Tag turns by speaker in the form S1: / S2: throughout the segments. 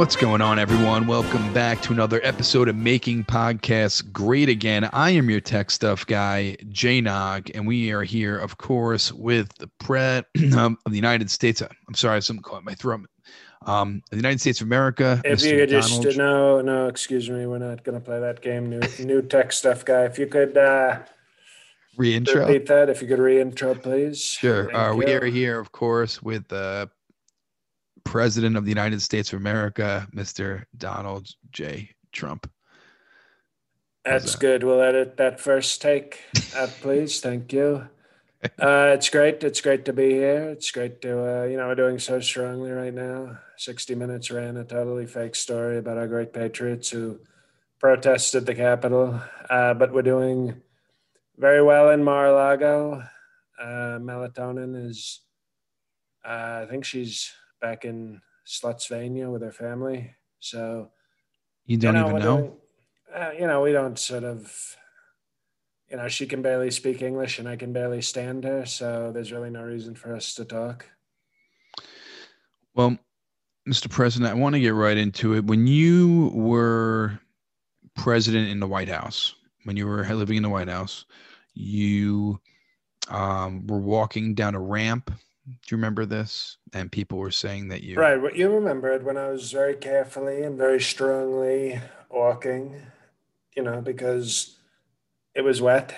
S1: What's going on, everyone? Welcome back to another episode of Making Podcasts Great Again. I am your tech stuff guy, Jay Nog, and we are here, of course, with the Pret of the United States. I'm sorry, something caught my throat. Um, the United States of America.
S2: If
S1: Mr.
S2: you could just no, no, excuse me, we're not going to play that game. New, new tech stuff guy. If you could uh,
S1: reintro.
S2: repeat that, if you could reintro, please.
S1: Sure. Uh, we are here, of course, with the President of the United States of America, Mr. Donald J. Trump.
S2: That's
S1: that?
S2: good. We'll edit that first take out, please. Thank you. Uh, it's great. It's great to be here. It's great to, uh, you know, we're doing so strongly right now. 60 Minutes ran a totally fake story about our great patriots who protested the Capitol. Uh, but we're doing very well in Mar a Lago. Uh, Melatonin is, uh, I think she's back in Slutsvania with her family. So,
S1: You don't
S2: you know,
S1: even know?
S2: uh, you know, we don't sort of, you know, she can barely speak English and I can barely stand her. So there's really no reason for us to talk.
S1: Well, Mr. President, I want to get right into it. When you were president in the White House, when you were living in the White House, you um, were walking down a ramp. Do you remember this? And people were saying that you.
S2: Right. What you remembered when I was very carefully and very strongly walking, you know, because it was wet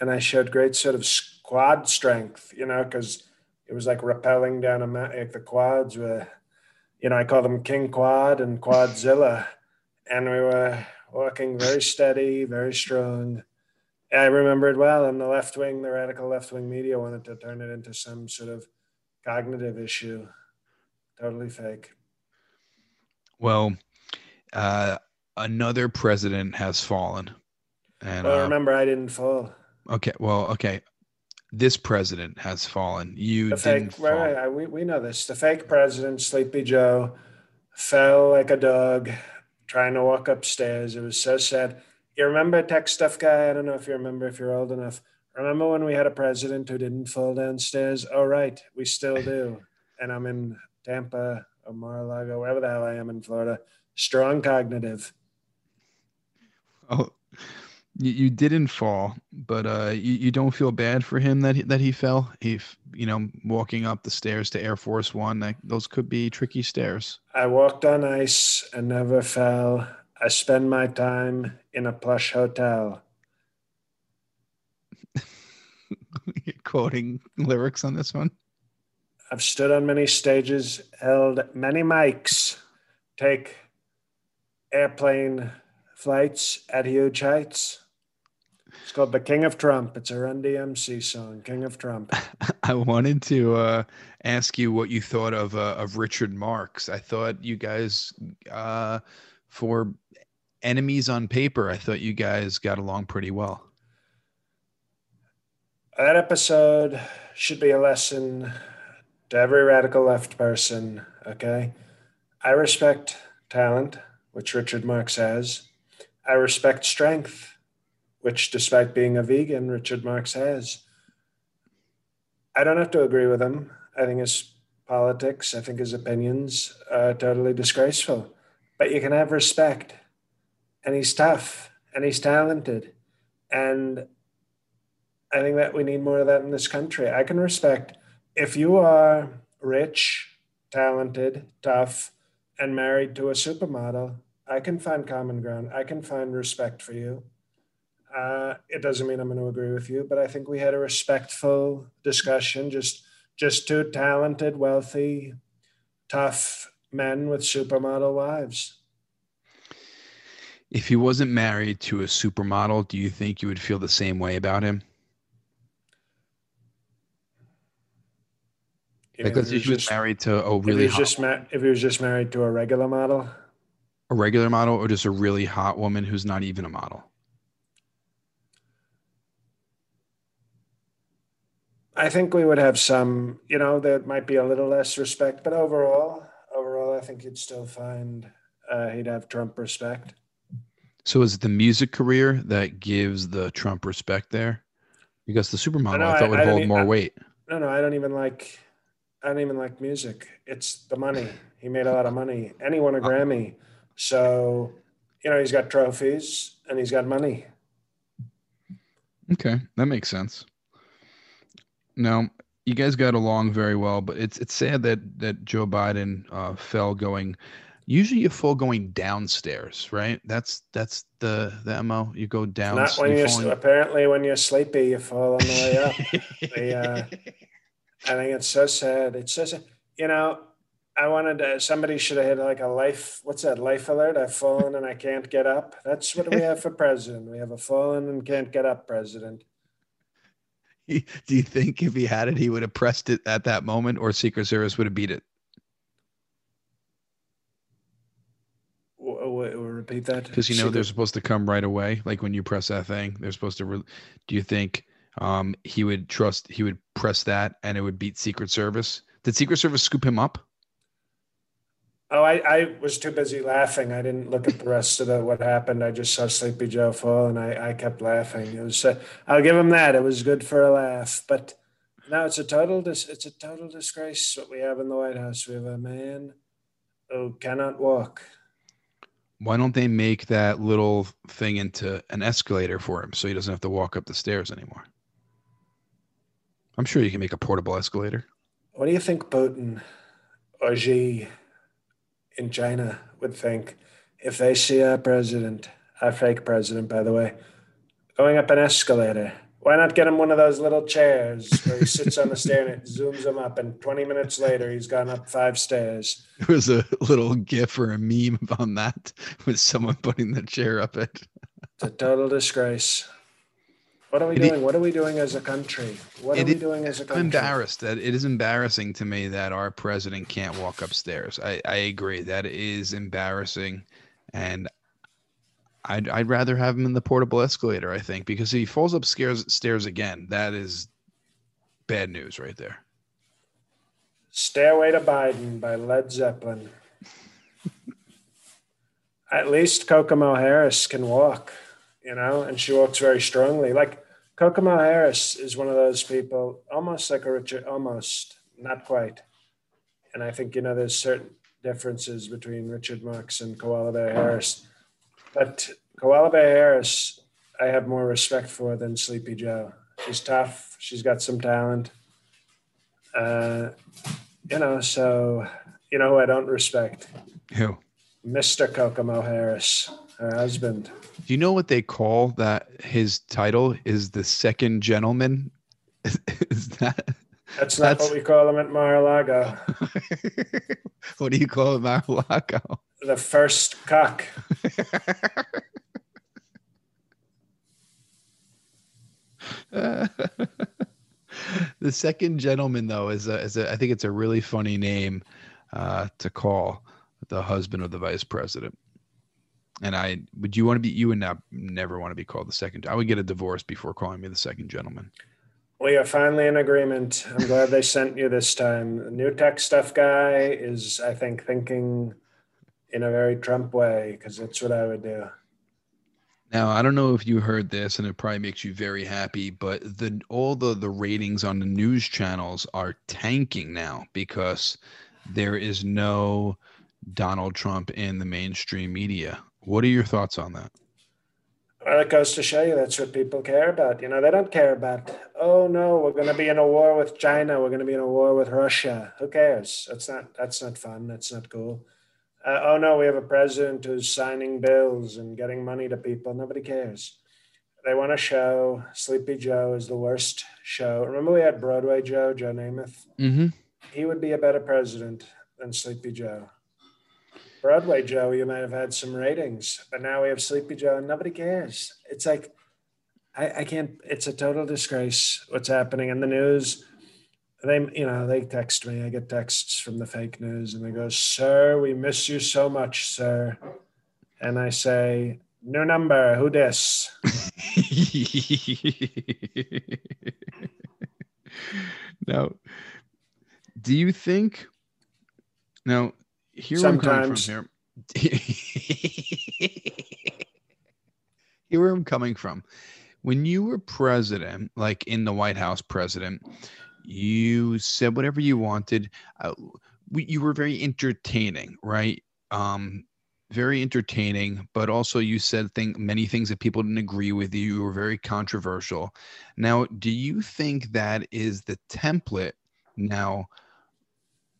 S2: and I showed great sort of quad strength, you know, because it was like rappelling down a mountain. Like the quads were, you know, I call them King Quad and Quadzilla. And we were walking very steady, very strong. I remember it well. And the left wing, the radical left wing media wanted to turn it into some sort of cognitive issue. Totally fake.
S1: Well, uh, another president has fallen. And
S2: Well,
S1: uh,
S2: remember, I didn't fall.
S1: okay, well, okay, this president has fallen. You
S2: The
S1: didn't
S2: fake,
S1: fall.
S2: right, we, we know this. The fake president, Sleepy Joe, fell like a dog trying to walk upstairs. It was so sad. You remember Tech Stuff Guy? I don't know if you remember, if you're old enough. Remember when we had a president who didn't fall downstairs? Oh, right. We still do. And I'm in Tampa or Mar-a-Lago, wherever the hell I am in Florida. Strong cognitive.
S1: Oh, you, you didn't fall, but uh, you, you don't feel bad for him that he, that he fell. He, you know, walking up the stairs to Air Force One. That, those could be tricky stairs.
S2: I walked on ice and never fell. I spend my time in a plush hotel.
S1: You're quoting lyrics on this one.
S2: I've stood on many stages, held many mics, take airplane flights at huge heights. It's called The King of Trump. It's a Run DMC song, King of Trump.
S1: I wanted to uh, ask you what you thought of uh, of Richard Marx. I thought you guys, uh, for enemies on paper, I thought you guys got along pretty well.
S2: That episode should be a lesson to every radical left person, okay? I respect talent, which Richard Marx has. I respect strength, which, despite being a vegan, Richard Marx has. I don't have to agree with him. I think his politics, I think his opinions are totally disgraceful. But you can have respect. And he's tough and he's talented. And I think that we need more of that in this country. I can respect if you are rich, talented, tough, and married to a supermodel, I can find common ground. I can find respect for you. Uh, it doesn't mean I'm going to agree with you, but I think we had a respectful discussion. Just, just two talented, wealthy, tough men with supermodel wives.
S1: If he wasn't married to a supermodel, do you think you would feel the same way about him?
S2: You
S1: Like,
S2: mean
S1: let's
S2: if
S1: he was
S2: just-
S1: married to a
S2: if he
S1: really
S2: was
S1: hot,
S2: just ma- if he was just married to a regular model,
S1: a regular model, or just a really hot woman who's not even a model.
S2: I think we would have some. You know, there might be a little less respect, but overall, overall, I think you'd still find uh, he'd have Trump respect.
S1: So is it the music career that gives the Trump respect there? Because the supermodel I,
S2: I-
S1: thought would
S2: I
S1: hold more
S2: I-
S1: weight.
S2: No, no, I don't even like. I don't even like music. It's the money. He made a lot of money, and he won a Grammy. So, you know, he's got trophies and he's got money.
S1: Okay, that makes sense. Now, you guys got along very well, but it's it's sad that that Joe Biden uh, fell going. Usually, you fall going downstairs, right? That's that's the the mo. You go down.
S2: Not when
S1: you
S2: you're
S1: fall
S2: apparently when you're sleepy, you fall on the way up. They, uh, I think it's so sad. It's so sad. You know, I wanted to, somebody should have had like a life. What's that? Life alert. I've fallen and I can't get up. That's what we have for president. We have a fallen and can't get up president.
S1: Do you think if he had it, he would have pressed it at that moment, or Secret Service would have beat it?
S2: Repeat that.
S1: Because you know they're supposed to come right away. Like when you press that thing, they're supposed to. Re- Do you think um, he would trust? He would press that, and it would beat Secret Service. Did Secret Service scoop him up?
S2: Oh, I, I was too busy laughing. I didn't look at the rest of the, what happened. I just saw Sleepy Joe fall, and I, I kept laughing. It was uh, I'll give him that. It was good for a laugh, but now it's a total dis- it's a total disgrace what we have in the White House. We have a man who cannot walk.
S1: Why don't they make that little thing into an escalator for him so he doesn't have to walk up the stairs anymore? I'm sure you can make a portable escalator.
S2: What do you think Putin or Xi in China would think if they see a president, a fake president, by the way, going up an escalator? Why not get him one of those little chairs where he sits on the stair and it zooms him up, and 20 minutes later he's gone up five stairs?
S1: There was a little gif or a meme on that with someone putting the chair up it.
S2: It's a total disgrace. What are we
S1: It
S2: doing? What are we doing as a country? What are we
S1: i-
S2: doing as a
S1: I'm
S2: country?
S1: embarrassed that it is embarrassing to me that our president can't walk upstairs. I, I agree that is embarrassing, and I'd I'd rather have him in the portable escalator. I think because if he falls upstairs stairs again, that is bad news right there.
S2: Stairway to Biden by Led Zeppelin. At least Kokomo Harris can walk, you know, and she walks very strongly. Like Kokomo Harris is one of those people, almost like a Richard, almost, not quite. And I think, you know, there's certain differences between Richard Marx and Koala Bear Harris. But Koala Bear Harris, I have more respect for than Sleepy Joe. She's tough, she's got some talent. Uh, you know, so you know who I don't respect?
S1: Who?
S2: Mr. Kokomo Harris, her husband.
S1: Do you know what they call that? His title is the second gentleman. Is, is that
S2: That's not
S1: That's-
S2: what we call him at Mar-a-Lago.
S1: what do you call it, Mar-a-Lago?
S2: The first cock.
S1: the second gentleman, though, is a, is a I think it's a really funny name uh, to call the husband of the vice president. And I would you want to be you would not never want to be called the second. I would get a divorce before calling me the second gentleman.
S2: We are finally in agreement. I'm glad they sent you this time. The new tech stuff guy is, I think, thinking in a very Trump way because that's what I would do.
S1: Now I don't know if you heard this, and it probably makes you very happy, but the all the the ratings on the news channels are tanking now because there is no Donald Trump in the mainstream media. What are your thoughts on that?
S2: Well, it goes to show you that's what people care about. You know, they don't care about, oh no, we're going to be in a war with China. We're going to be in a war with Russia. Who cares? That's not, that's not fun. That's not cool. Uh, oh no, we have a president who's signing bills and getting money to people. Nobody cares. They want to show Sleepy Joe is the worst show. Remember we had Broadway Joe, Joe Namath?
S1: Mm-hmm.
S2: He would be a better president than Sleepy Joe. Broadway Joe, you might have had some ratings, but now we have Sleepy Joe and nobody cares. It's like, I, I can't, it's a total disgrace what's happening in the news. They, you know, they text me. I get texts from the fake news and they go, Sir, we miss you so much, sir. And I say, New number, who dis?
S1: now, do you think now here Sometimes. I'm coming from here. here where I'm coming from. When you were president, like in the White House president, you said whatever you wanted. Uh, we, you were very entertaining, right? Um, very entertaining, but also you said thing, many things that people didn't agree with you. You were very controversial. Now, do you think that is the template now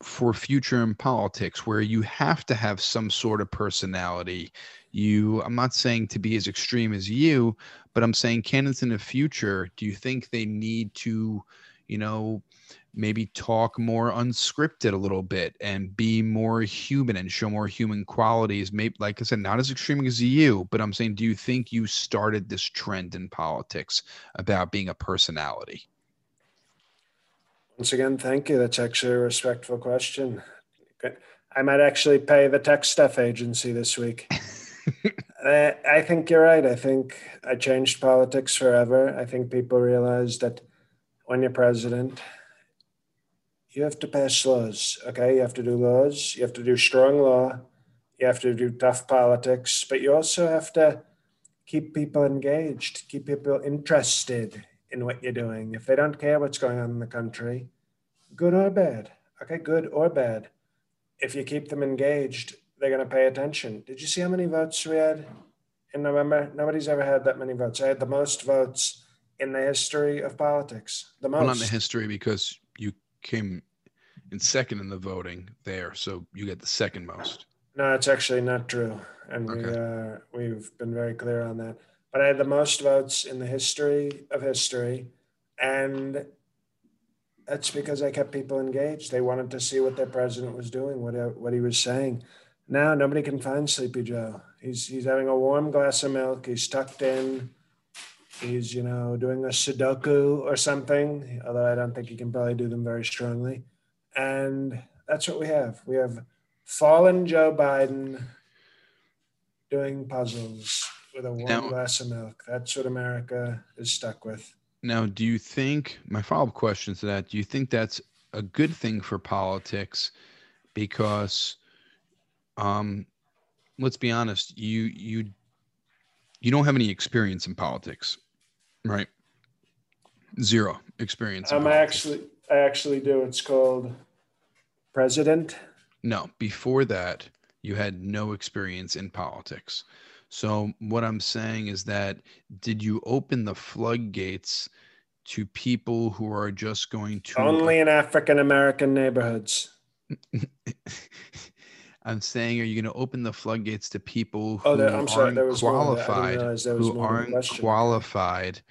S1: for future in politics where you have to have some sort of personality? You, I'm not saying to be as extreme as you, but I'm saying candidates in the future, do you think they need to, you know, maybe talk more unscripted a little bit and be more human and show more human qualities maybe like i said not as extreme as you but i'm saying do you think you started this trend in politics about being a personality
S2: once again thank you. That's actually a respectful question. I might actually pay the tech stuff agency this week. Uh, i think you're right. I think i changed politics forever. I think people realize that when you're president you have to pass laws. Okay, you have to do laws. You have to do strong law. You have to do tough politics, but you also have to keep people engaged, keep people interested in what you're doing. If they don't care what's going on in the country, good or bad, okay, good or bad, if you keep them engaged, they're going to pay attention. Did you see how many votes we had in November? Nobody's ever had that many votes. I had the most votes in the history of politics. The most.
S1: Well, not in the history because you came in second in the voting there, so you get the second most.
S2: No, it's actually not true, and okay. we uh, we've been very clear on that. But I had the most votes in the history of history, and that's because I kept people engaged. They wanted to see what their president was doing, what uh, what he was saying. Now nobody can find Sleepy Joe. He's he's having a warm glass of milk. He's tucked in. He's you know doing a Sudoku or something. Although I don't think he can probably do them very strongly. And that's what we have. We have fallen Joe Biden doing puzzles with a warm now, glass of milk. That's what America is stuck with.
S1: Now, do you think, my follow up question to that, do you think that's a good thing for politics? Because, um, let's be honest, you, you, you don't have any experience in politics, right? Zero experience.
S2: I'm actually, I actually do. It's called president.
S1: No, before that, you had no experience in politics. So what I'm saying is that did you open the floodgates to people who are just going to
S2: only in African American neighborhoods?
S1: I'm saying, are you going to open the floodgates to people who oh, there, aren't sorry, qualified, who aren't qualified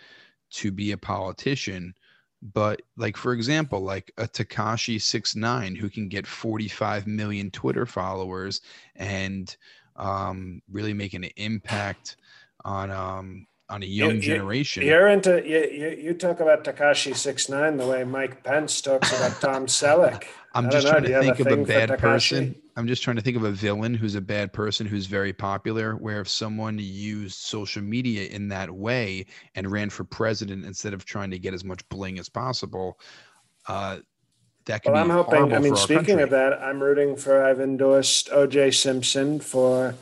S1: to be a politician? but like for example like a tekashi 69 who can get 45 million twitter followers and um, really making an impact on um, on a young you, generation.
S2: You're into you, you, you talk about Tekashi six nine the way Mike Pence talks about Tom Selleck.
S1: I'm just trying to think of a bad person. I'm just trying to think of a villain who's a bad person who's very popular. Where if someone used social media in that way and ran for president instead of trying to get as much bling as possible, uh, that could well.
S2: I'm hoping. I mean, speaking country. of that, I'm rooting for. I've endorsed O.J. Simpson for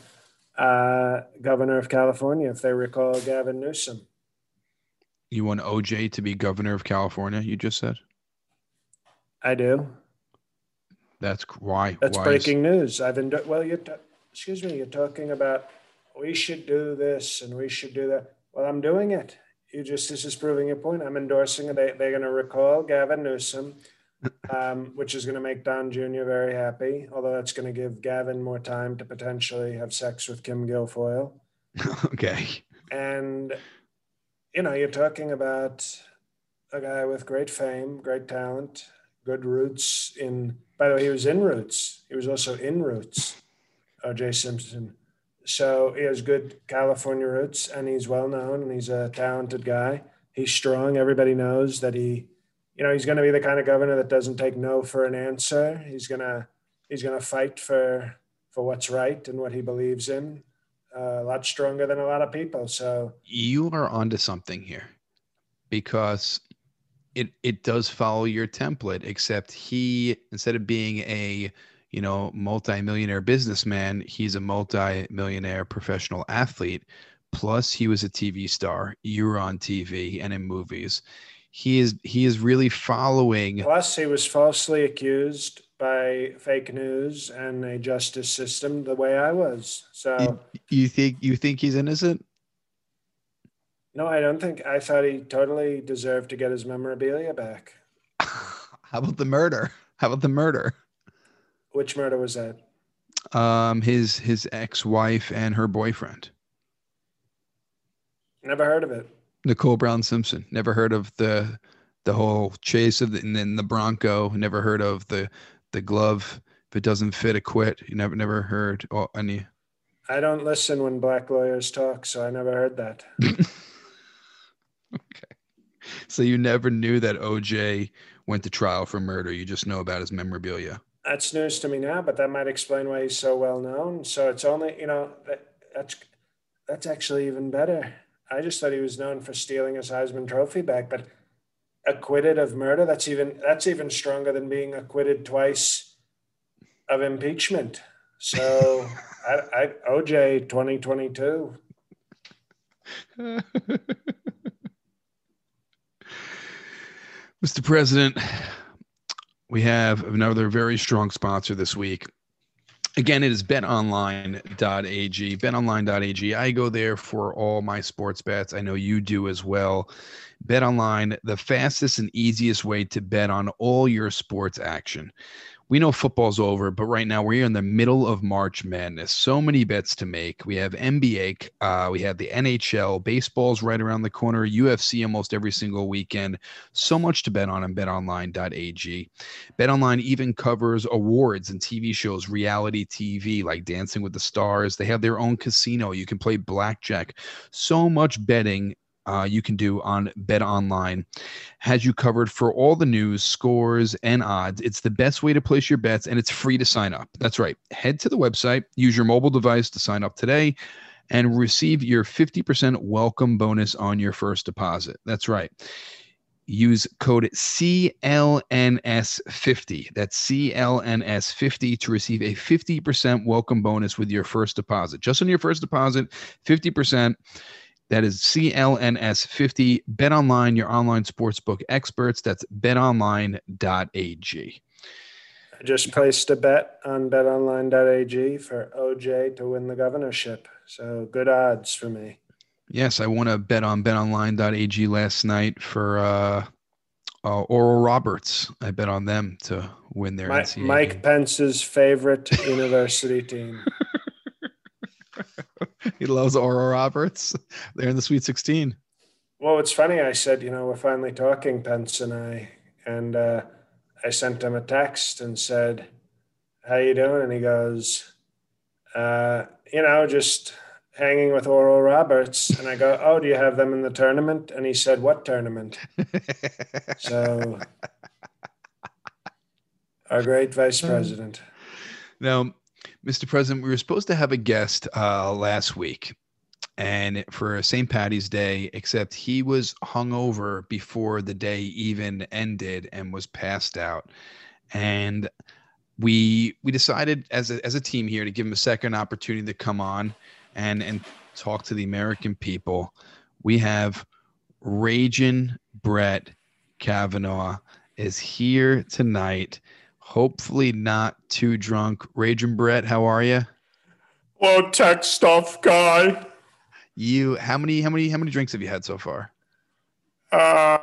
S2: uh, governor of California, if they recall Gavin Newsom.
S1: You want OJ to be governor of California? You just said.
S2: I do.
S1: That's why.
S2: That's
S1: why
S2: breaking is... news. I've been well. You excuse me. You're talking about we should do this and we should do that. Well, I'm doing it. You just this is proving your point. I'm endorsing it. They, they're going to recall Gavin Newsom um, which is going to make Don Jr. very happy. Although that's going to give Gavin more time to potentially have sex with Kim Guilfoyle.
S1: okay.
S2: And you know, you're talking about a guy with great fame, great talent, good roots in. By the way, he was in Roots. He was also in Roots. O.J. Simpson. So he has good California roots, and he's well known, and he's a talented guy. He's strong. Everybody knows that he, you know, he's going to be the kind of governor that doesn't take no for an answer. He's gonna he's gonna fight for for what's right and what he believes in. Uh, a lot stronger than a lot of people. So
S1: you are onto something here, because it it does follow your template, except he instead of being a you know multi-millionaire businessman, he's a multi-millionaire professional athlete. Plus, he was a TV star. You were on TV and in movies. He is he is really following.
S2: Plus, he was falsely accused by fake news and a justice system the way I was. So
S1: you, you think you think he's innocent?
S2: No, I don't think. I thought he totally deserved to get his memorabilia back.
S1: How about the murder? How about the murder?
S2: Which murder was that?
S1: Um, his his ex-wife and her boyfriend.
S2: Never heard of it.
S1: Nicole Brown Simpson. Never heard of the the whole chase of the and then the Bronco. Never heard of the the glove. If it doesn't fit, a quit. You never never heard any.
S2: I don't listen when black lawyers talk, so I never heard that.
S1: Okay. So you never knew that OJ went to trial for murder. You just know about his memorabilia.
S2: That's news to me now, but that might explain why he's so well known. So it's only, you know, that, that's that's actually even better. I just thought he was known for stealing his Heisman Trophy back, but acquitted of murder, that's even that's even stronger than being acquitted twice of impeachment. So I, I OJ 2022.
S1: Mr. President, we have another very strong sponsor this week. Again, it is betonline.ag. Betonline.ag. I go there for all my sports bets. I know you do as well. BetOnline, the fastest and easiest way to bet on all your sports action we know football's over, but right now we're in the middle of March Madness. So many bets to make. We have NBA, uh, we have the NHL, baseball's right around the corner, UFC almost every single weekend. So much to bet on on betonline.ag. BetOnline even covers awards and TV shows, reality TV like Dancing with the Stars. They have their own casino. You can play blackjack. So much betting uh, you can do on Bet Online. Has you covered for all the news, scores, and odds. It's the best way to place your bets, and it's free to sign up. That's right. Head to the website, use your mobile device to sign up today, and receive your 50% welcome bonus on your first deposit. That's right. Use code CLNS50. That's CLNS50 to receive a 50% welcome bonus with your first deposit. Just on your first deposit, 50%. That is CLNS50. Bet online, your online sportsbook experts. That's betonline.ag.
S2: I just placed a bet on betonline.ag for OJ to win the governorship. So good odds for me.
S1: Yes, I won a bet on betonline.ag last night for uh, uh, Oral Roberts. I bet on them to win their
S2: Mike, Mike Pence's favorite university team.
S1: he loves Oral Roberts. They're in the Sweet 16.
S2: Well, it's funny. I said, you know, we're finally talking, Pence and I, and uh, I sent him a text and said, "How you doing?" And he goes, uh, "You know, just hanging with Oral Roberts." And I go, "Oh, do you have them in the tournament?" And he said, "What tournament?" so, our great vice president.
S1: Now, Mr. President, we were supposed to have a guest uh, last week and for St. Patty's Day, except he was hungover before the day even ended and was passed out. And we we decided as a, as a team here to give him a second opportunity to come on and and talk to the American people. We have Raging Brett Kavanaugh is here tonight hopefully not too drunk. Raging Brett, how are you?
S3: Well, tech stuff guy.
S1: You how many how many how many drinks have you had so far?
S3: Uh,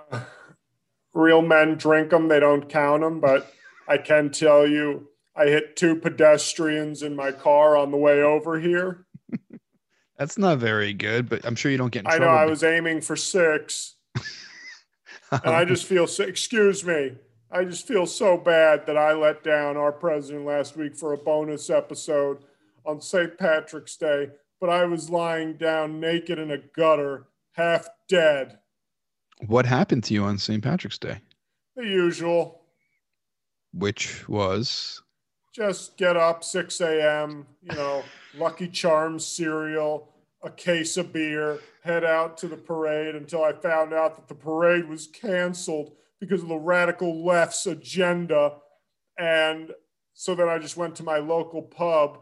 S3: real men drink them; they don't count them. But I can tell you, I hit two pedestrians in my car on the way over here.
S1: That's not very good, but I'm sure you don't get.
S3: I know. I was aiming for six, and I just feel. Excuse me. I just feel so bad that I let down our president last week for a bonus episode
S2: on St. Patrick's Day, but I was lying down naked in a gutter, half dead.
S1: What happened to you on St. Patrick's Day?
S2: The usual.
S1: Which was
S2: just get up 6 a.m., you know, Lucky Charms cereal, a case of beer, head out to the parade until I found out that the parade was canceled because of the radical left's agenda. And so then I just went to my local pub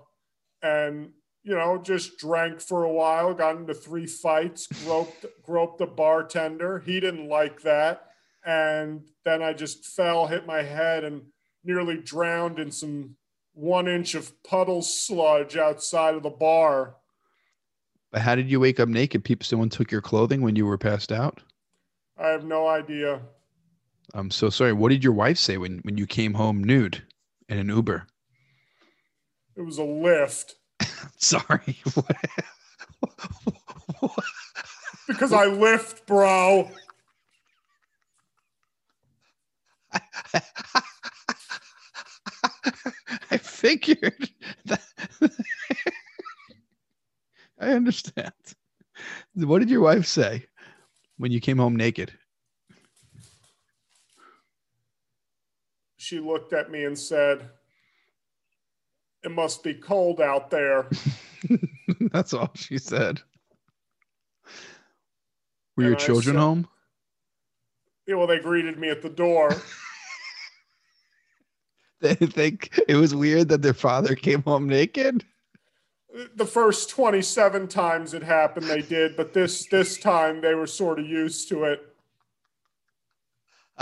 S2: and, you know, just drank for a while, got into three fights, groped, groped the bartender. He didn't like that. And then I just fell, hit my head, and nearly drowned in some one inch of puddle sludge outside of the bar.
S1: But how did you wake up naked? People, someone took your clothing when you were passed out.
S2: I have no idea.
S1: I'm so sorry. What did your wife say when when you came home nude in an Uber?
S2: It was a Lyft.
S1: sorry.
S2: because I lift, bro.
S1: I figured that. I understand. What did your wife say when you came home naked?
S2: She looked at me and said, It must be cold out there.
S1: That's all she said. Were
S2: And
S1: your children
S2: said-
S1: home?
S2: Yeah, well, they greeted me at the door.
S1: They think it was weird that their father came home naked.
S2: the first 27 times it happened, they did, but this this time they were sort of used to it.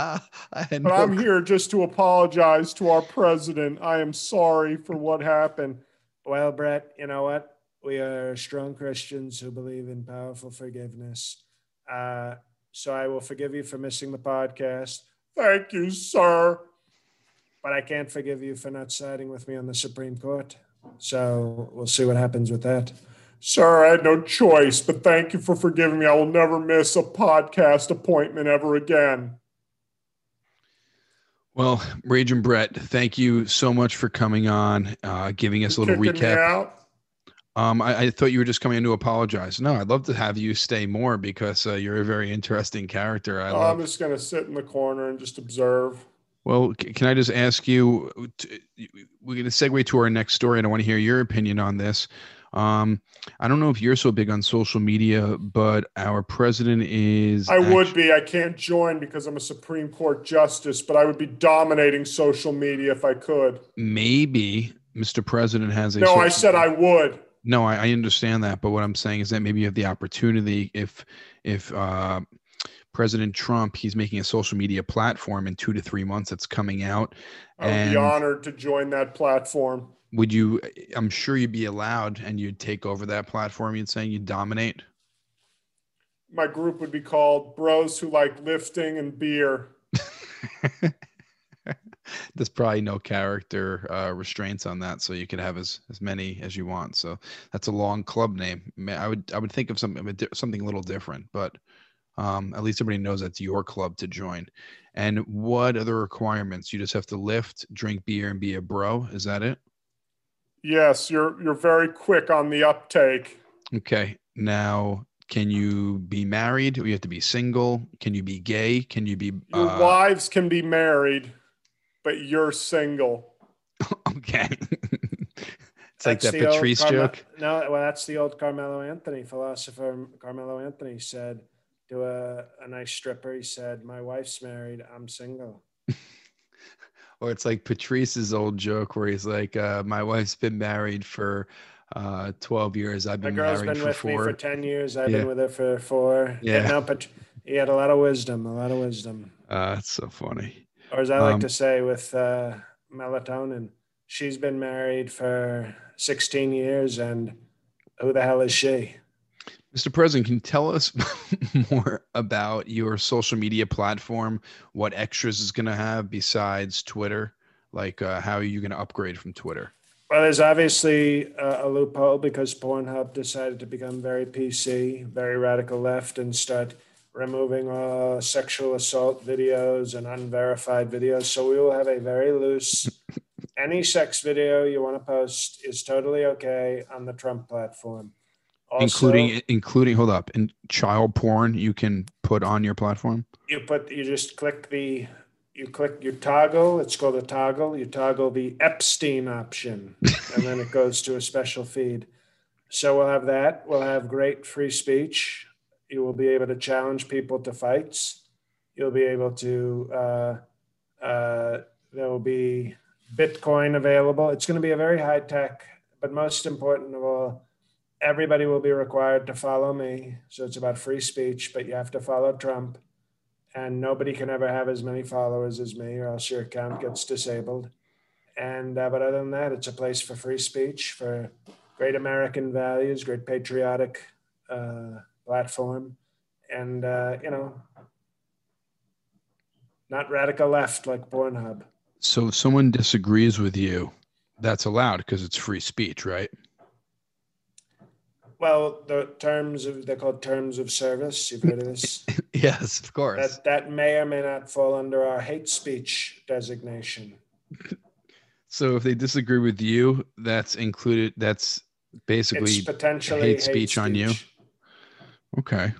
S1: I had
S2: But
S1: no
S2: I'm here just to apologize to our president. I am sorry for what happened.
S4: Well, Brett, you know what? We are strong Christians who believe in powerful forgiveness. Uh, so I will forgive you for missing the podcast,
S2: Thank you, sir.
S4: but I can't forgive you for not siding with me on the Supreme Court. So we'll see what happens with that.
S2: Sir, I had no choice, but thank you for forgiving me. I will never miss a podcast appointment ever again.
S1: Well, Raging Brett, thank you so much for coming on, uh, giving us a little recap. Um, I, I thought you were just coming in to apologize. No, I'd love to have you stay more because uh, you're a very interesting character. I
S2: oh, I'm just going to sit in the corner and just observe.
S1: Well, c- can I just ask you? t- We're going to segue to our next story, and I want to hear your opinion on this. Um, I don't know if you're so big on social media, but our president is.
S2: I would be. I can't join because I'm a Supreme Court justice, but I would be dominating social media if I could.
S1: maybe Mr. President has a.
S2: No, I said I would.
S1: No, I, I understand that, but what I'm saying is that maybe you have the opportunity if if uh, President Trump he's making a social media platform in two to three months that's coming out.
S2: I would
S1: And-
S2: be honored to join that platform.
S1: Would you? I'm sure you'd be allowed, and you'd take over that platform. You'd say you'd dominate.
S2: My group would be called Bros Who Like Lifting and Beer.
S1: There's probably no character uh, restraints on that, so you could have as as many as you want. So that's a long club name. I would I would think of something a something a little different, but um, at least everybody knows that's your club to join. And what are the requirements? You just have to lift, drink beer, and be a bro. Is that it?
S2: Yes, you're you're very quick on the uptake.
S1: Okay. Now, can you be married? You have to be single? Can you be gay? Can you be?
S2: Your
S1: uh,
S2: wives can be married, but you're single.
S1: Okay. it's like that Patrice
S4: Carme-
S1: joke.
S4: No, well, that's the old Carmelo Anthony philosopher. Carmelo Anthony said to a, a nice stripper, he said, My wife's married, I'm single.
S1: Or it's like Patrice's old joke where he's like, uh, "My wife's been married for uh, 12 years. I've
S4: My
S1: been
S4: girl's
S1: married
S4: been
S1: for
S4: with me for 10 years. I've
S1: Yeah.
S4: been with her for four.
S1: Yeah.
S4: No, but he had a lot of wisdom, a lot of wisdom.
S1: Uh, that's so funny.
S4: Or as I like
S1: Um,
S4: to say with uh, melatonin, she's been married for 16 years, and who the hell is she?
S1: Mr. President, can you tell us more about your social media platform? What extras is going to have besides Twitter? Like, uh, how are you going to upgrade from Twitter?
S4: Well, there's obviously a, a loophole because Pornhub decided to become very PC, very radical left, and start removing uh, sexual assault videos and unverified videos. So we will have a very loose
S2: any sex video you want to post is totally okay on the Trump platform. Also,
S1: including including hold up and child porn you can put on your platform.
S2: you put you just click the you click you toggle it's called a toggle you toggle the epstein option and then it goes to a special feed. So we'll have that we'll have great free speech. You will be able to challenge people to fights. You'll be able to uh, uh, there will be bitcoin available. It's going to be a very high tech but most important of all everybody will be required to follow me so it's about free speech but you have to follow trump and nobody can ever have as many followers as me, or else your account gets disabled. And uh, but other than that, it's a place for free speech, for great American values, great patriotic uh, platform, and uh, you know, not radical left like Pornhub.
S1: So if someone disagrees with you, that's allowed because it's free speech, right?
S2: Well, the terms of they're called terms of service. You've heard of this.
S1: yes, of course.
S2: that that may or may not fall under our hate speech designation.
S1: So if they disagree with you, that's included. That's basically
S2: It's potentially
S1: hate speech on you? okay.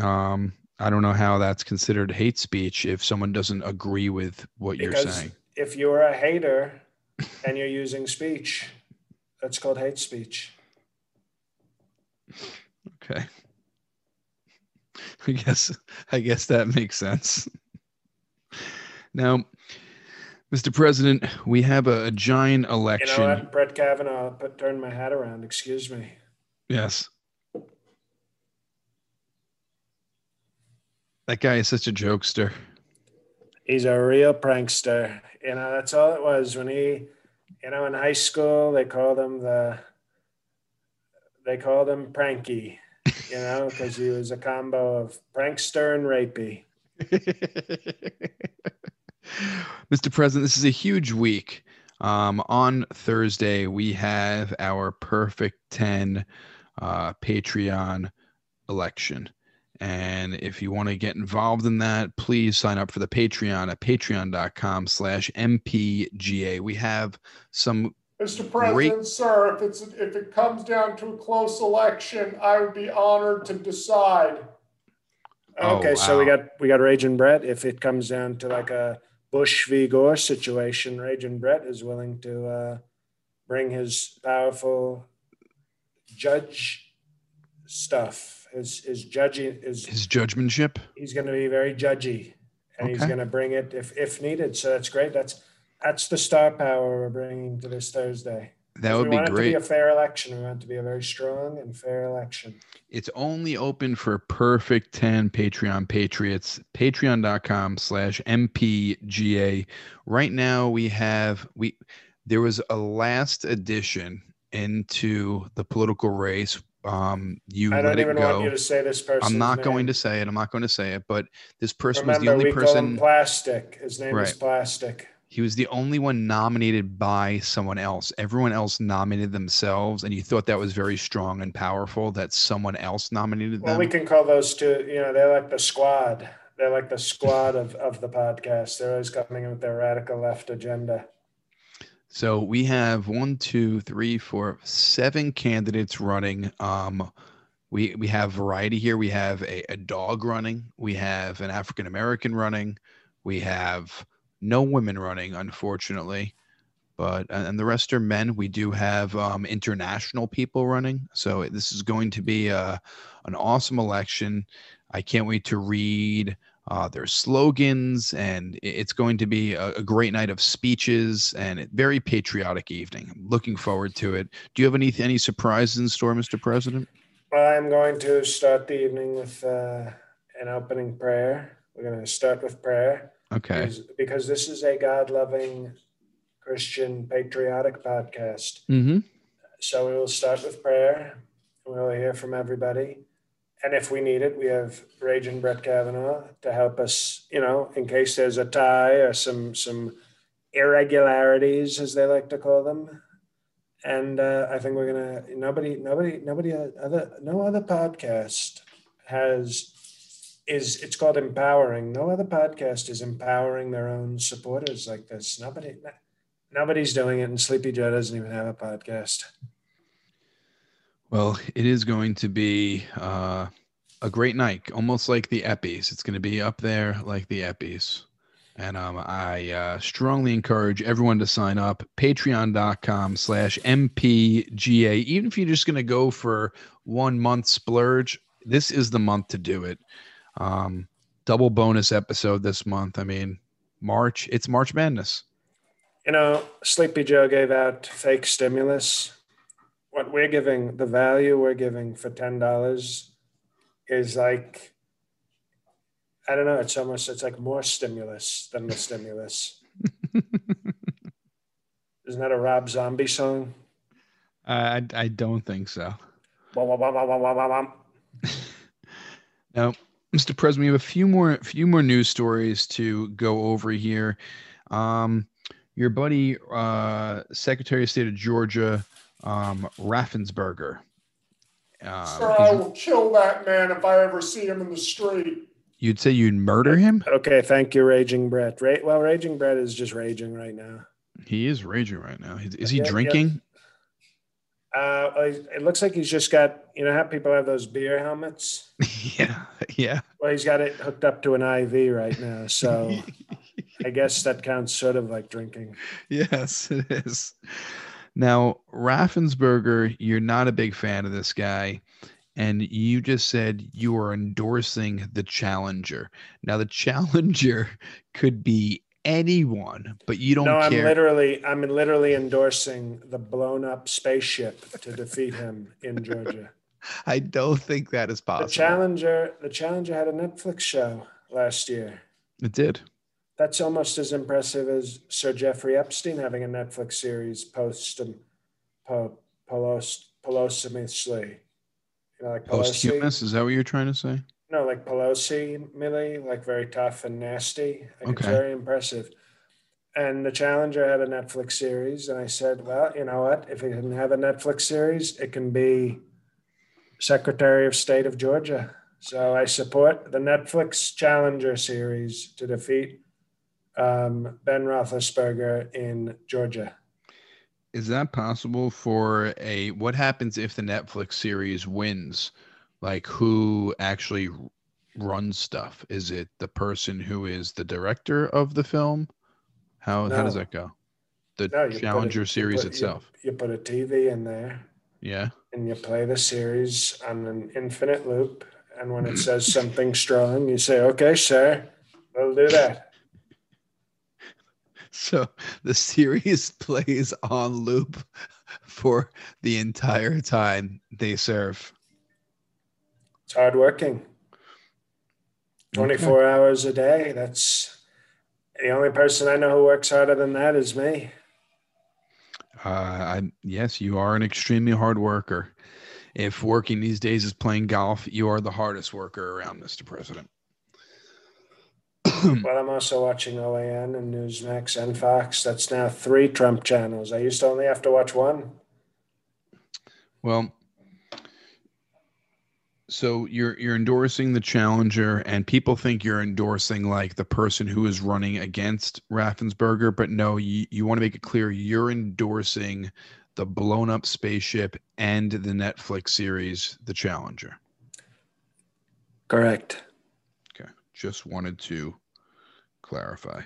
S1: Um, I don't know how that's considered hate speech if someone doesn't agree with what you're saying.
S2: if you're a hater and you're using speech, that's called hate speech.
S1: Okay. I guess I guess that makes sense. Now, Mr. President, we have a, a giant
S2: You
S1: election.
S2: know what, Brett Kavanaugh? Put turn my hat around. Excuse me.
S1: Yes. That guy is such a jokester.
S2: He's a real prankster. You know, that's all it was when he, you know, in high school they called him the, they called him Pranky. You know, because he was a combo of prankster and rapey.
S1: Mr. President, this is a huge week. Um, on Thursday, we have our Perfect 10 uh, Patreon election. And if you want to get involved in that, please sign up for the Patreon at patreon.com slash MPGA. We have some
S3: Mr. President, sir, if it's if it comes down to a close election, I would be honored to decide.
S1: Oh,
S2: Okay, so we got we got Raging Brett. If it comes down to like a Bush v. Gore situation, Raging Brett is willing to uh, bring his powerful judge stuff. His his judging is
S1: his judgmentship.
S2: he's going to be very judgy, and he's going to bring it if if needed. So that's great. That's that's the star power we're bringing to this Thursday.
S1: That would
S2: we
S1: be
S2: want it to be a fair election. We want it to be a very strong and fair election.
S1: It's only open for perfect 10 Patreon patriots. Patreon.com slash MPGA. Right now we have we there was a last addition into the political race. Um you
S2: I
S1: let
S2: don't
S1: it
S2: even want you to say this person.
S1: I'm not going to say it. I'm not going to say it, but this person
S2: Remember,
S1: was the only
S2: we call him
S1: person
S2: Plastic. His name is Plastic.
S1: He was the only one nominated by someone else. Everyone else nominated themselves and you thought that was very strong and powerful that someone else nominated
S2: Well,
S1: them.
S2: we can call those two. You know, they're like the squad. They're like the squad of, of the podcast. They're always coming in with their radical left agenda.
S1: So we have one, two, three, four, seven candidates running. Um, we we have variety here. We have a, a dog running. We have an African American running. We have no women running, unfortunately, but and the rest are men. We do have um, international people running. So this is going to be a, an awesome election. I can't wait to read uh, their slogans, and it's going to be a, a great night of speeches and a very patriotic evening. Looking forward to it. Do you have any any surprises in store, Mr. President?
S2: I'm going to start the evening with uh, an opening prayer. We're going to start with prayer
S1: Okay.
S2: because, this is a God loving Christian patriotic podcast.
S1: Mm-hmm.
S2: So we will start with prayer. We'll hear from everybody. And if we need it, we have Raging Brett Kavanaugh to help us, you know, in case there's a tie or some some irregularities, as they like to call them. And uh, I think we're gonna nobody nobody nobody other no other podcast has is it's called empowering. No other podcast is empowering their own supporters like this. Nobody Nobody's doing it, and Sleepy Joe doesn't even have a podcast.
S1: Well, it is going to be uh, a great night, almost like the Eppies. It's going to be up there like the Eppies. And um, I uh, strongly encourage everyone to sign up. Patreon.com slash MPGA. Even if you're just going to go for one month splurge, this is the month to do it. Um, double bonus episode this month. I mean, March, it's March Madness.
S2: You know, Sleepy Joe gave out fake stimulus. What we're giving, the value we're giving for $10 is like, I don't know, it's almost, it's like more stimulus than the stimulus. Isn't that a Rob Zombie song?
S1: I, I don't think so.
S2: Wah, wah, wah, wah,
S1: Mr. President, we have a few more few more news stories to go over here. Um, your buddy, uh, Secretary of State of Georgia, um, Raffensperger. Um,
S3: Sir, I will kill that man if I ever see him in the street.
S1: you'd say you'd murder him?
S2: Okay, thank you, Raging Brett. Ra- well, Raging Brett is just raging right now.
S1: He is raging right now. Is, is he
S2: Yeah, yeah.
S1: drinking?
S2: Uh, it looks like he's just got, you know how people have those beer helmets?
S1: Yeah, yeah.
S2: Well, he's got it hooked up to an IV right now. So I guess that counts sort of like drinking.
S1: yes, it is. Now, Raffensperger, you're not a big fan of this guy, and you just said you are endorsing the challenger. Now, the challenger could be anyone, but you don't
S2: no, I'm literally, I'm literally endorsing the blown up spaceship to defeat him in Georgia.
S1: I don't think that is possible. The.
S2: Challenger, the Challenger had a Netflix show last year.
S1: it did.
S2: That's almost as impressive as Sir Jeffrey Epstein having a Netflix series post um, po, polos, posthumously. You know, like?
S1: Is that what you're trying to say?
S2: No, like Pelosi, Millie, like very tough and nasty. Like It's very impressive. And the Challenger had a Netflix series, and I said, well, you know what? If it can have a Netflix series, it can be Secretary of State of Georgia. So I support the Netflix Challenger series to defeat um, Ben Roethlisberger in Georgia.
S1: Is that possible for a what happens if the Netflix series wins? Like who actually runs stuff? Is it the person who is the director of the film? How how does that go? The
S2: No, you put a-
S1: Challenger
S2: you
S1: series
S2: put- you-
S1: itself.
S2: You, put a TV in there,
S1: Yeah.
S2: and you play the series on an infinite loop. And when it says something strong, you say, "Okay, sir, we'll do that."
S1: So the series plays on loop for the entire time they serve.
S2: It's hard working. 24 hours a day. That's the only person I know who works harder than that is me.
S1: Uh, I yes, you are an extremely hard worker. If working these days is playing golf, you are the hardest worker around, Mr. President.
S2: Well, I'm also watching OAN and Newsmax and Fox. That's now three Trump channels. I used to only have to watch one.
S1: Well, so you're you're endorsing the challenger, and people think you're endorsing like the person who is running against Raffensperger, but no, you, you want to make it clear you're endorsing the blown up spaceship and the Netflix series, The Challenger.
S2: Correct.
S1: Okay, just wanted to clarify.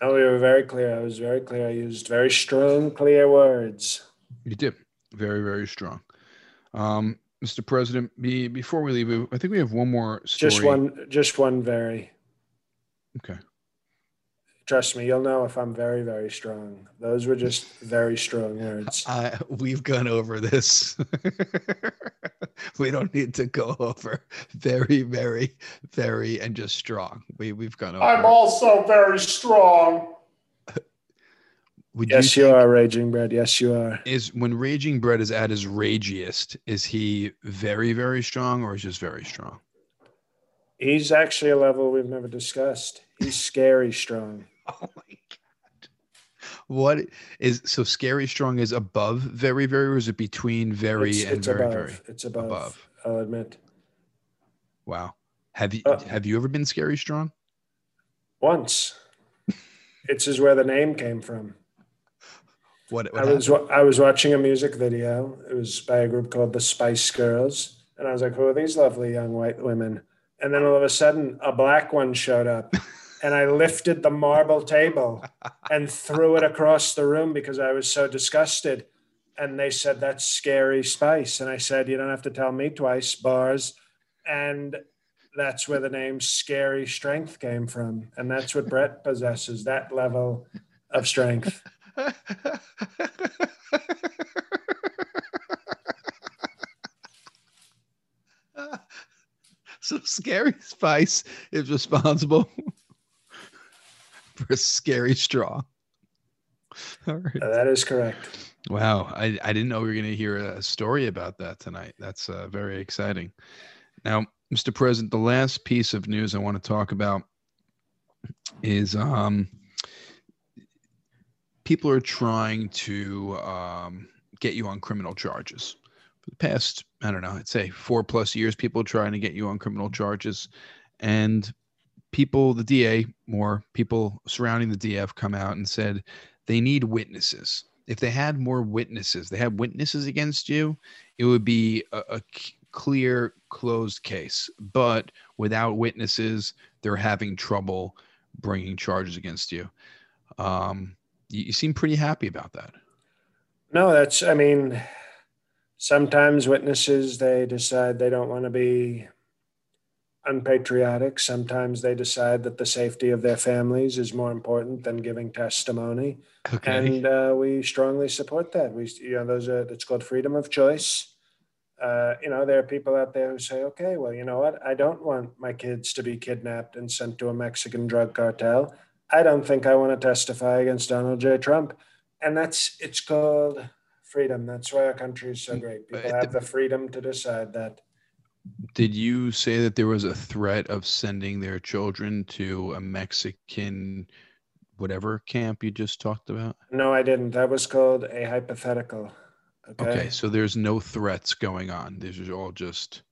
S2: Oh, we were very clear. I was very clear. I used very strong, clear words.
S1: You did very very strong. Um, Mr. President, be, before we leave, I think we have one more story.
S2: Just one, just one very.
S1: Okay.
S2: Trust me, you'll know if I'm very, very strong. Those were just very strong words.
S1: I we've gone over this. we don't need to go over very, very, very, and just strong. We we've gone over.
S3: I'm also very strong.
S1: Would
S2: Yes,
S1: you
S2: you are, Raging Brett. Yes, you are.
S1: is when Raging Brett is at his ragiest, is he very, very strong or is just very strong?
S2: He's actually a level we've never discussed. He's scary strong.
S1: Oh my god. What is so scary strong is above very, very, or is it between very
S2: it's,
S1: and
S2: it's
S1: very,
S2: above.
S1: very?
S2: It's above,
S1: above.
S2: I'll admit.
S1: Wow. Have you
S2: Uh,
S1: have you ever been scary strong?
S2: Once. it's is where the name came from.
S1: What, what
S2: I was wa- I was watching a music video. It was by a group called the Spice Girls, and I was like, "Who are these lovely young white women?" And then all of a sudden, a black one showed up, and I lifted the marble table and threw it across the room because I was so disgusted. And they said, "That's scary Spice," and I said, "You don't have to tell me twice, bars." And that's where the name Scary Strength came from, and that's what Brett possesses that level of strength.
S1: so scary spice is responsible for a scary straw.
S2: All right. That is correct.
S1: Wow, I, I didn't know we were going to hear a story about that tonight. That's uh, very exciting. Now, Mr. President, the last piece of news I want to talk about is um, people are trying to um, get you on criminal charges. For the past, I don't know, I'd say four plus years, people trying to get you on criminal charges. And people, the DA, more people surrounding the DA come out and said they need witnesses. If they had more witnesses, they had witnesses against you, it would be a, a clear closed case. But without witnesses, they're having trouble bringing charges against you. Um, you, you seem pretty happy about that.
S2: No, that's, I mean, sometimes witnesses, they decide they don't want to be unpatriotic. Sometimes they decide that the safety of their families is more important than giving testimony. Okay. And uh, we strongly support that. We, you know, those are, it's called freedom of choice. Uh, you know, there are people out there who say, okay, well, you know what? I don't want my kids to be kidnapped and sent to a Mexican drug cartel. I don't think I want to testify against Donald J. Trump. And that's, it's called freedom. That's why our country is so mm, great. People have the freedom to decide that.
S1: Did you say that there was a threat of sending their children to a Mexican whatever camp you just talked about?
S2: No, I didn't. That was called a hypothetical.
S1: Okay. okay so there's no threats going on. These are all just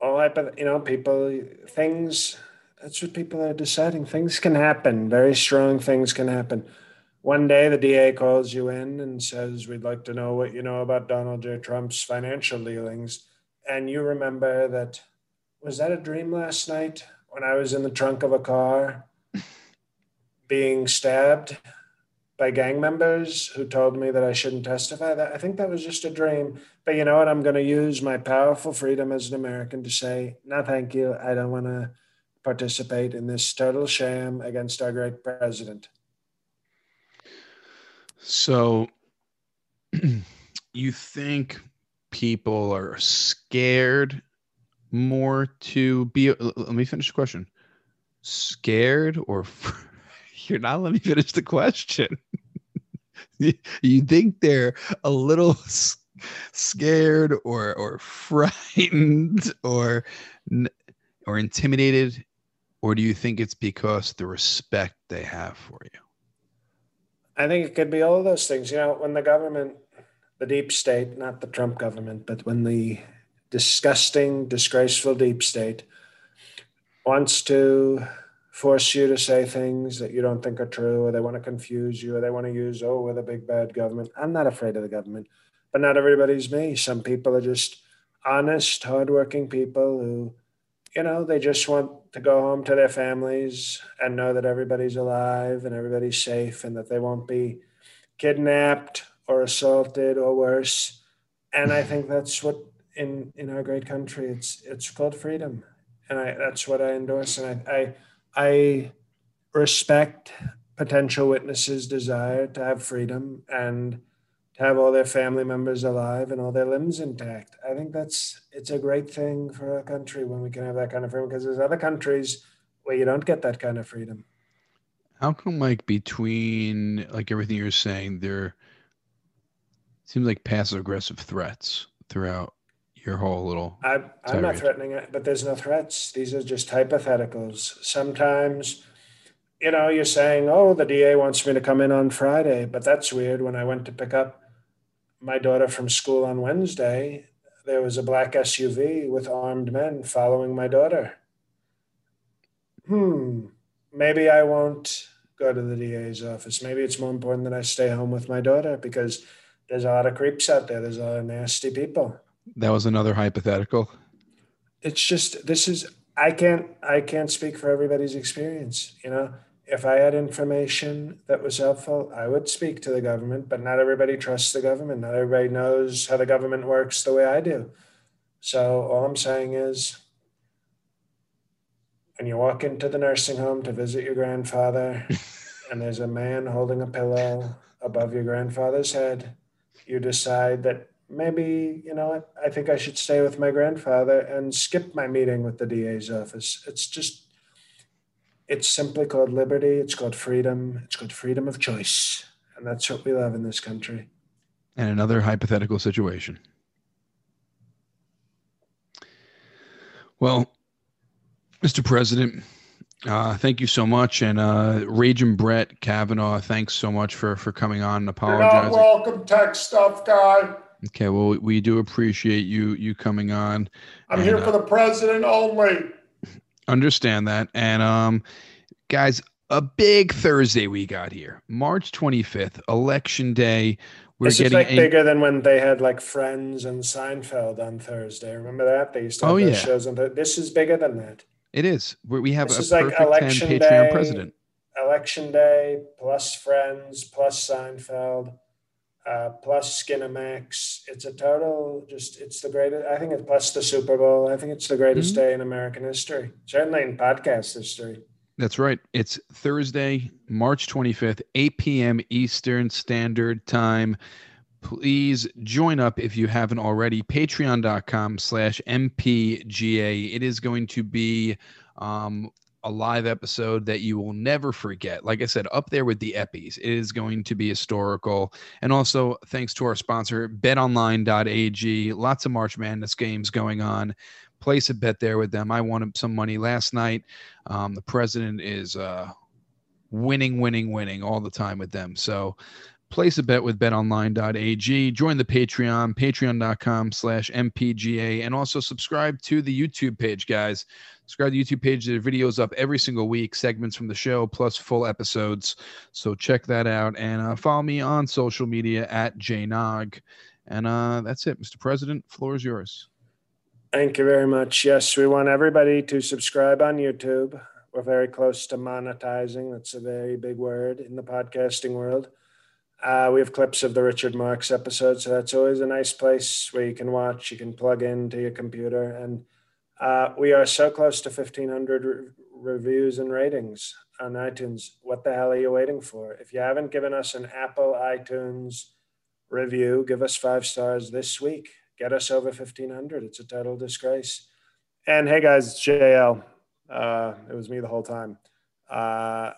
S2: all hypo, you know, people things that's what people are deciding. Things can happen. Very strong things can happen. One day the DA calls you in and says, We'd like to know what you know about Donald J. Trump's financial dealings. And you remember that was that a dream last night when I was in the trunk of a car being stabbed by gang members who told me that I shouldn't testify. That I think that was just a dream. But you know what? I'm going to use my powerful freedom as an American to say, no, thank you. I don't want to participate in this total sham against our great president.
S1: So you think people are scared more to be let me finish the question scared or you're not letting me finish the question you think they're a little scared or or frightened or or intimidated or do you think it's because the respect they have for you?
S2: I think it could be all of those things. You know, when the government, the deep state, not the Trump government, but when the disgusting, disgraceful deep state wants to force you to say things that you don't think are true, or they want to confuse you, or they want to use, oh, we're the big bad government. I'm not afraid of the government, but not everybody's me. Some people are just honest, hardworking people who you know, they just want to go home to their families and know that everybody's alive and everybody's safe and that they won't be kidnapped or assaulted or worse. And I think that's what in in our great country it's it's called freedom. And I that's what I endorse. And I I, I respect potential witnesses' desire to have freedom and have all their family members alive and all their limbs intact. I think that's it's a great thing for a country when we can have that kind of freedom because there's other countries where you don't get that kind of freedom.
S1: How come like between like everything you're saying there seems like passive aggressive threats throughout your whole little
S2: I, I'm not threatening it, but there's no threats. These are just hypotheticals. Sometimes you know, you're saying, oh, the DA wants me to come in on Friday, but that's weird. When I went to pick up my daughter from school on Wednesday, there was a black SUV with armed men following my daughter. Hmm, maybe I won't go to the DA's office. Maybe it's more important that I stay home with my daughter because there's a lot of creeps out there. There's a lot of nasty people.
S1: That was another hypothetical.
S2: It's just this is I can't I can't speak for everybody's experience. You know, if I had information that was helpful, I would speak to the government. But not everybody trusts the government. Not everybody knows how the government works the way I do. So all I'm saying is when you walk into the nursing home to visit your grandfather and there's a man holding a pillow above your grandfather's head, you decide that maybe, you know what, I think I should stay with my grandfather and skip my meeting with the DA's office. It's just, it's simply called liberty. It's called freedom. It's called freedom of choice. And that's what we love in this country.
S1: And another hypothetical situation. Well, Mr. President, uh, thank you so much, and uh, Raging Brett Kavanaugh, thanks so much for for coming on and apologizing.
S3: You're not welcome, tech stuff guy.
S1: Okay, well, we do appreciate you you coming on.
S3: I'm and, here for uh, the president only.
S1: Understand that, and um, guys, a big Thursday we got here, March 25th, Election Day.
S2: We're this is like a, bigger than when they had like Friends and Seinfeld on Thursday. Remember that they used to have oh, yeah. shows on. The, this is bigger than that.
S1: It is. We have this a perfect like 10 Patreon day, president.
S2: Election Day plus Friends plus Seinfeld uh, plus Skinamax. It's a total. Just it's the greatest. I think it's plus the Super Bowl. I think it's the greatest mm-hmm. day in American history. Certainly in podcast history.
S1: That's right. It's Thursday, March 25th, 8 p.m. Eastern Standard Time please join up if you haven't already patreon.com slash mpga it is going to be um, a live episode that you will never forget. Like i said up there with the eppies it is going to be historical. And also thanks to our sponsor betonline.ag lots of march madness games going on. Place a bet there with them. I won some money last night. Um, the president is uh, winning winning winning all the time with them. So place a bet with betonline.ag join the patreon patreon.com slash mpga and also subscribe to the youtube page guys subscribe to the youtube page. There are videos up every single week segments from the show plus full episodes. So check that out and uh, follow me on social media at jnog and uh, that's it mr president. Floor is yours.
S2: Thank you very much. Yes we want everybody to subscribe on youtube. We're very close to monetizing. That's a very big word in the podcasting world. Uh, we have clips of the Richard Marx episode, so that's always a nice place where you can watch. You can plug into your computer, and uh, we are so close to 1,500 re- reviews and ratings on iTunes. What the hell are you waiting for? If you haven't given us an Apple iTunes review, give us five stars this week. Get us over 1,500. It's a total disgrace. And hey, guys, JL. Uh, it was me the whole time. Uh,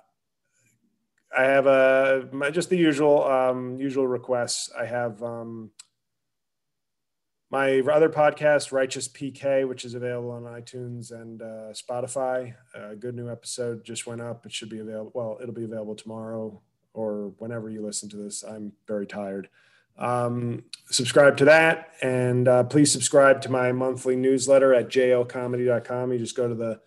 S2: I have a my, just the usual um, usual requests. I have um, my other podcast, Righteous PK, which is available on iTunes and uh, Spotify. A good new episode just went up. It should be available. Well, it'll be available tomorrow or whenever you listen to this. I'm very tired. Um, subscribe to that, and uh, please subscribe to my monthly newsletter at jlcomedy.com. You just go to the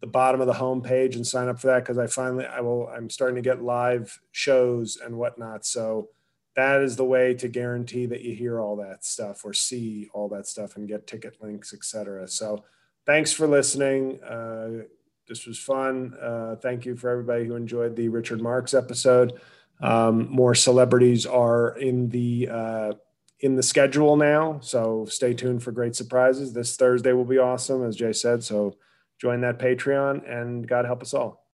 S2: the bottom of the homepage and sign up for that because I finally I will I'm starting to get live shows and whatnot. So that is the way to guarantee that you hear all that stuff or see all that stuff and get ticket links, etc. So thanks for listening. Uh, this was fun. Uh, thank you for everybody who enjoyed the Richard Marx episode. Um, more celebrities are in the uh, in the schedule now, so stay tuned for great surprises. This Thursday will be awesome, as Jay said. So join that Patreon, and God help us all.